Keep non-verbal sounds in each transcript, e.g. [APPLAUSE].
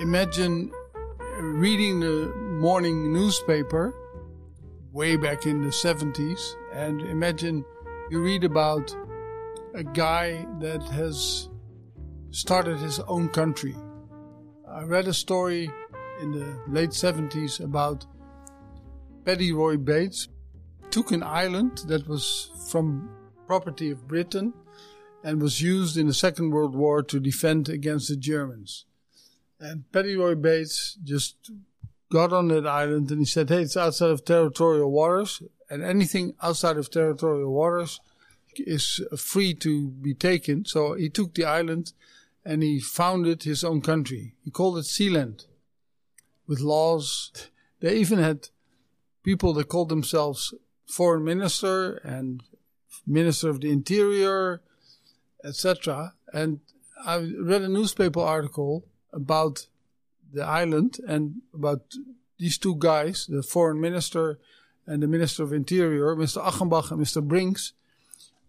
imagine reading the morning newspaper way back in the 70s and imagine you read about a guy that has started his own country. I read a story in the late 70s about Paddy Roy Bates took an island that was from property of Britain and was used in the Second World War to defend against the Germans. And Paddy Roy Bates just got on that island and he said, Hey, it's outside of territorial waters, and anything outside of territorial waters is free to be taken. So he took the island and he founded his own country. He called it Sealand with laws. They even had people that called themselves foreign minister and minister of the interior, etc. And I read a newspaper article about the island and about these two guys, the foreign minister and the minister of interior, Mr. Achenbach and Mr. Brinks,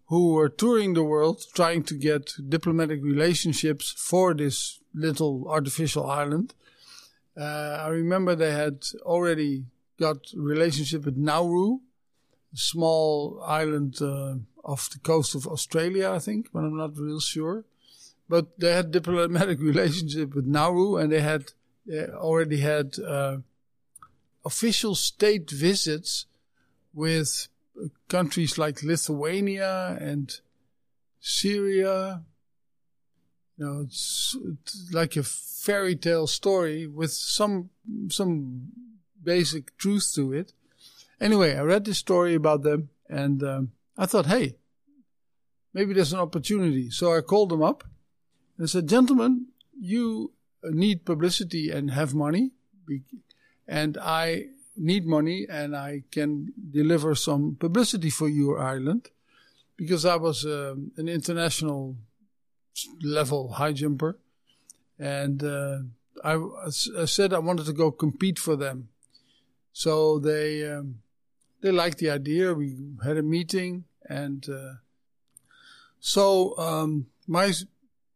who were touring the world trying to get diplomatic relationships for this little artificial island. Uh, I remember they had already got relationship with Nauru, a small island uh, off the coast of Australia, I think, but I'm not real sure. But they had diplomatic [LAUGHS] relationship with Nauru, and they had they already had uh, official state visits with countries like Lithuania and Syria. You know, it's, it's like a fairy tale story with some some basic truth to it. Anyway, I read this story about them, and um, I thought, hey, maybe there's an opportunity. So I called them up and I said, gentlemen, you need publicity and have money, and I need money and I can deliver some publicity for your island because I was uh, an international level high jumper and uh, I, I, said I wanted to go compete for them. So they um, they liked the idea. We had a meeting and uh, so um, my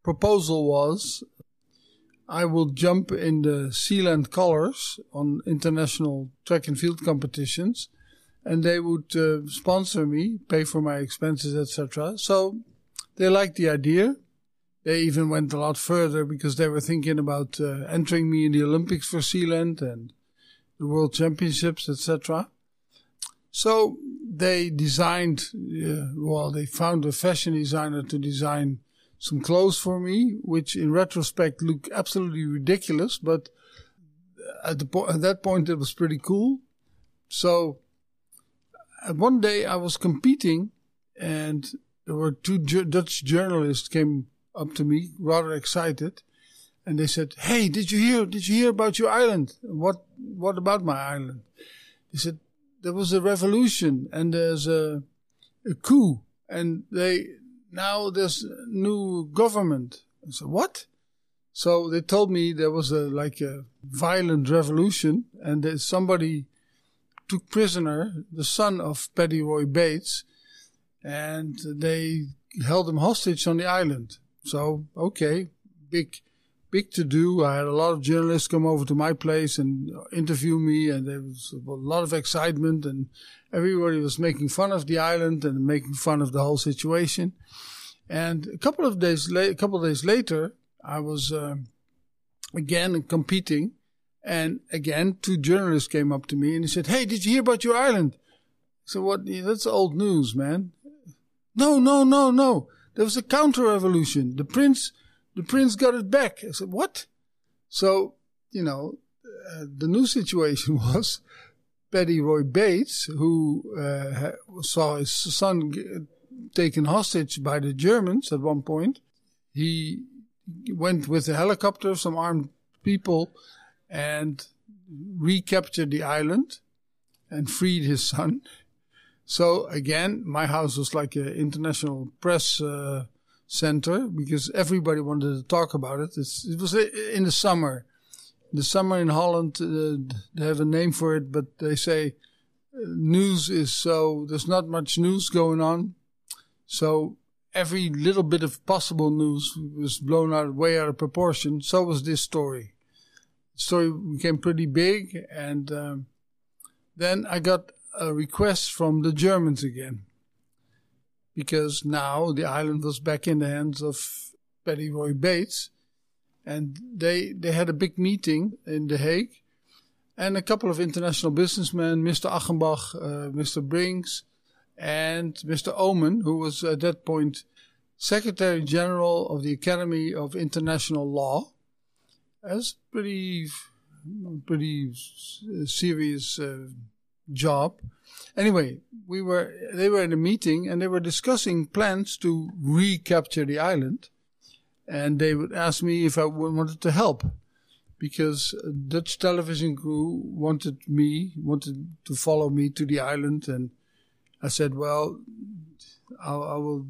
proposal was I will jump in the Sealand colors on international track and field competitions, and they would uh, sponsor me, pay for my expenses, etc. So they liked the idea. They even went a lot further because they were thinking about uh, entering me in the Olympics for Sealand and the World Championships, etc. So they designed, uh, well, they found a fashion designer to design some clothes for me, which in retrospect look absolutely ridiculous, but at the po- at that point it was pretty cool. So uh, one day I was competing, and there were two ju- Dutch journalists came up to me, rather excited, and they said, "Hey, did you hear? Did you hear about your island? What What about my island?" They said there was a revolution and there's a, a coup, and they now there's new government. I said, what? So they told me there was a like a violent revolution, and somebody took prisoner the son of Paddy Roy Bates, and they held him hostage on the island. So okay, big, big to do. I had a lot of journalists come over to my place and interview me, and there was a lot of excitement, and everybody was making fun of the island and making fun of the whole situation. And a couple of days later, a couple of days later, I was uh, again competing, and again two journalists came up to me and he said, "Hey, did you hear about your island?" So "What? That's old news, man." No, no, no, no. There was a counter revolution. The prince, the prince got it back. I said, "What?" So you know, uh, the new situation [LAUGHS] was Paddy Roy Bates, who uh, saw his son taken hostage by the Germans at one point. He went with a helicopter, some armed people, and recaptured the island and freed his son. So again, my house was like an international press uh, center because everybody wanted to talk about it. It's, it was in the summer. The summer in Holland, uh, they have a name for it, but they say uh, news is so, there's not much news going on. So every little bit of possible news was blown out way out of proportion. So was this story. the story became pretty big, and um, then I got a request from the Germans again, because now the island was back in the hands of Paddy Roy Bates, and they they had a big meeting in The Hague, and a couple of international businessmen, Mr. Achenbach, uh, Mr. Brinks, and Mr. Oman, who was at that point Secretary General of the Academy of International Law. That's pretty, pretty serious uh, job. Anyway, we were they were in a meeting and they were discussing plans to recapture the island, and they would ask me if I wanted to help because Dutch television crew wanted me wanted to follow me to the island, and I said, well, I'll, I will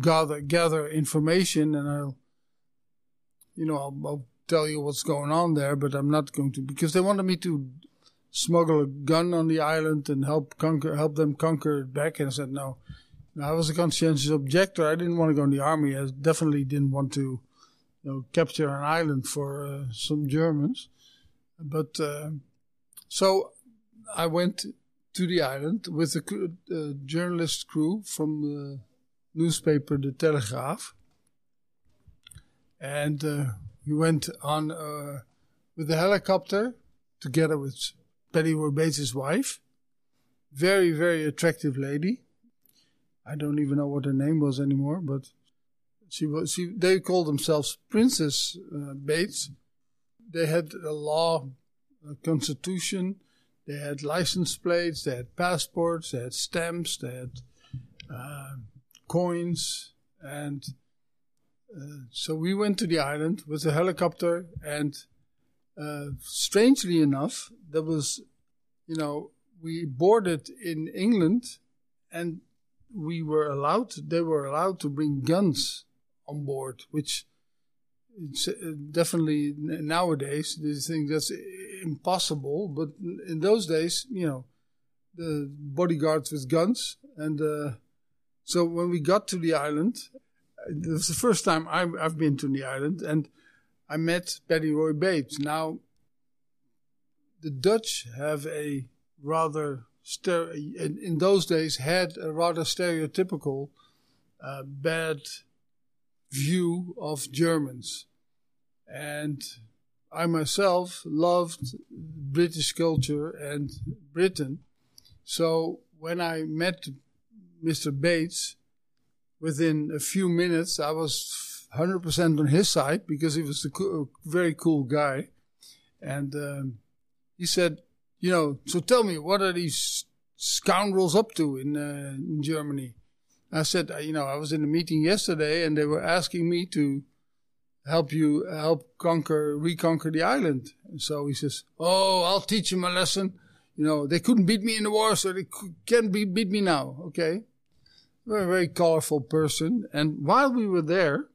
gather gather information and I'll you know I'll, I'll, tell you what's going on there but I'm not going to because they wanted me to smuggle a gun on the island and help conquer help them conquer it back. And I said no. I was a conscientious objector. I didn't want to go in the army. I definitely didn't want to you know capture an island for uh, some Germans. But uh, so I went to the island with a, a journalist crew from the newspaper De Telegraaf. And uh, we went on uh, with the helicopter together with Paddy Roy Bates' wife. Very, very attractive lady. I don't even know what her name was anymore, but she was. She, they called themselves Princess uh, Bates. They had a law, a constitution. They had license plates. They had passports. They had stamps. They had uh, coins. And uh, so we went to the island with a helicopter. And uh, strangely enough, there was, you know, we boarded in England and we were allowed, they were allowed to bring guns on board, which uh, definitely nowadays they think that's impossible. But in those days, you know, the bodyguards with guns and uh, so when we got to the island, it was the first time I've, I've been to the island, and I met Betty Roy Bates. Now, the Dutch have a rather in, in those days had a rather stereotypical uh, bad view of Germans, and I myself loved British culture and Britain. So when I met Mr. Bates, within a few minutes, I was 100% on his side because he was a, co- very cool guy. And um, he said, you know, so tell me, what are these scoundrels up to in, uh, in Germany? I said, you know, I was in a meeting yesterday and they were asking me to help you help conquer, reconquer the island. And so he says, oh, I'll teach him a lesson. You know, they couldn't beat me in the war, so they can't be, beat me now. Okay. Very, very colorful person. And while we were there,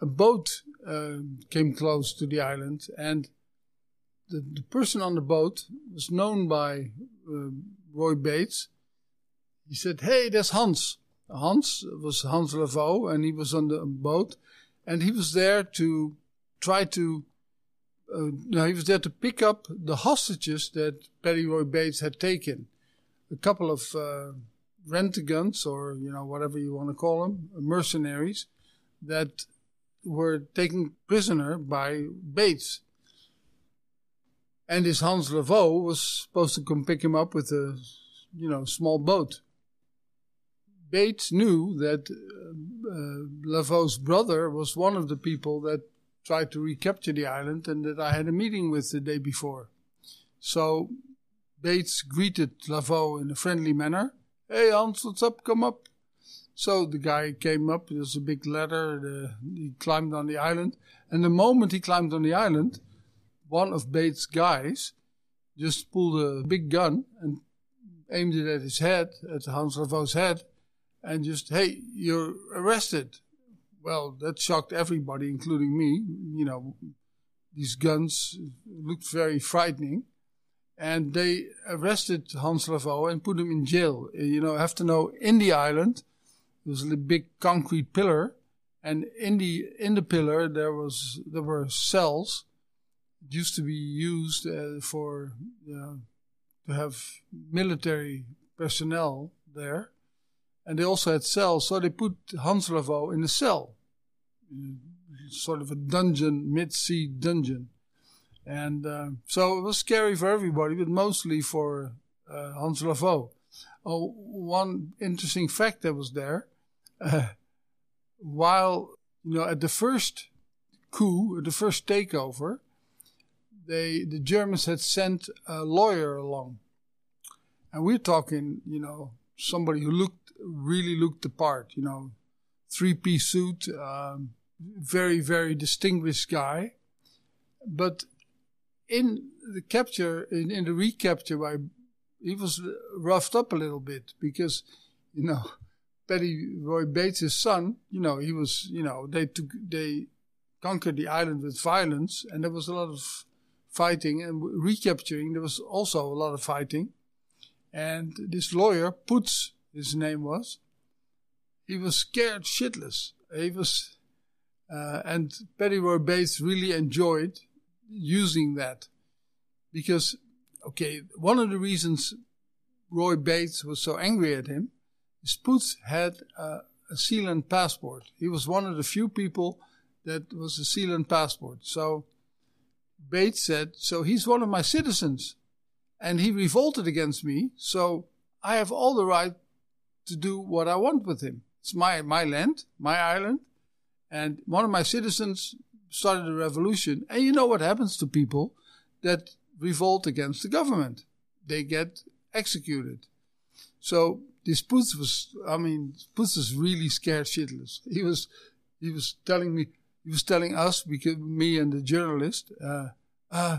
a boat uh, came close to the island, and the, the person on the boat was known by uh, Roy Bates. He said, Hey, there's Hans. Hans was Hans Lavaux, and he was on the boat, and he was there to try to uh, no, he was there to pick up the hostages that Paddy Roy Bates had taken. A couple of uh, rent-a-guns, or you know whatever you want to call them, mercenaries, that were taken prisoner by Bates. And this Hans Lavaux was supposed to come pick him up with a, you know, small boat. Bates knew that uh, uh, Lavaux's brother was one of the people that tried to recapture the island and that I had a meeting with the day before. So Bates greeted Lavaux in a friendly manner. Hey Hans, what's up? Come up. So the guy came up. There was a big ladder. He climbed on the island. And the moment he climbed on the island, one of Bates' guys just pulled a big gun and aimed it at his head, at Hans Lavaux's head, and just, hey, you're arrested well, that shocked everybody, including me. You know, these guns looked very frightening. And they arrested Hans Lavaux and put him in jail. You know, have to know, in the island, there was a big concrete pillar. And in the, in the pillar, there was, there were cells. it used to be used uh, for uh, to have military personnel there, and they also had cells. So they put Hans Lavaux in a cell, sort of a dungeon, mid-sea dungeon, and uh, so it was scary for everybody, but mostly for uh, Hans Lavaux. Oh, one interesting fact that was there, uh, [SIGHS] while you know at the first coup, the first takeover, they the Germans had sent a lawyer along, and we're talking, you know, somebody who looked really looked the part, you know, three piece suit, um, very very distinguished guy, but in the capture in, in the recapture by he was roughed up a little bit because you know Paddy Roy Bates' son, you know, he was, you know, they took, they conquered the island with violence, and there was a lot of fighting and recapturing. There was also a lot of fighting, and this lawyer, Putz, his name was, he was scared shitless. He was, uh, and Paddy Roy Bates really enjoyed using that because, okay, one of the reasons Roy Bates was so angry at him Spoots had a, a Sealand passport. He was one of the few people that was a Sealand passport. So Bates said, So he's one of my citizens. And he revolted against me. So I have all the right to do what I want with him. It's my, my land, my island. And one of my citizens started a revolution. And you know what happens to people that revolt against the government? They get executed. So this Putz was, I mean, Putz was really scared shitless. He was, he was telling me, he was telling us, because me and the journalist, uh, uh,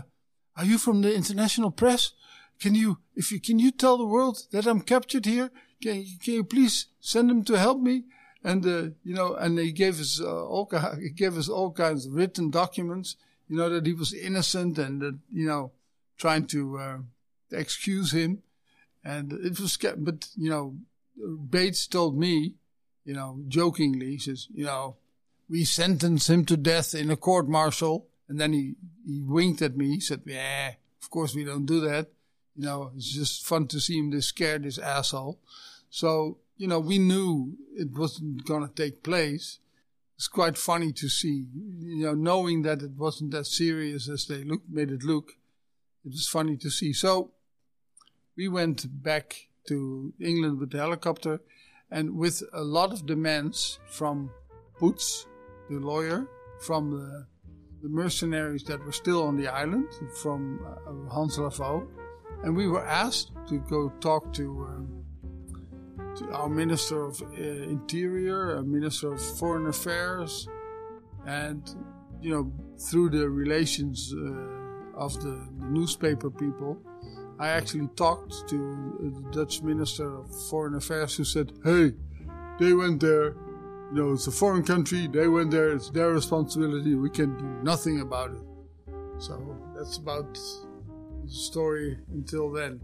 are you from the international press? Can you, if you, can you tell the world that I'm captured here? Can, can you please send them to help me? And, uh, you know, and he gave us, uh, all, he [LAUGHS] gave us all kinds of written documents, you know, that he was innocent and that, you know, trying to, uh, excuse him. And it was, but, you know, Bates told me, you know, jokingly, he says, you know, we sentenced him to death in a court martial. And then he, he winked at me. He said, yeah, of course we don't do that. You know, it's just fun to see him this scared, this asshole. So, you know, we knew it wasn't going to take place. It's quite funny to see, you know, knowing that it wasn't as serious as they look, made it look. It was funny to see. So we went back to England with the helicopter and with a lot of demands from Putz, the lawyer, from the, the mercenaries that were still on the island, from uh, Hans Lavaux. And we were asked to go talk to, um, to our Minister of uh, Interior, Minister of Foreign Affairs, and, you know, through the relations uh, of the, the newspaper people, I actually talked to the Dutch Minister of Foreign Affairs who said, hey, they went there. You know, it's a foreign country. They went there. It's their responsibility. We can do nothing about it. So that's about the story until then.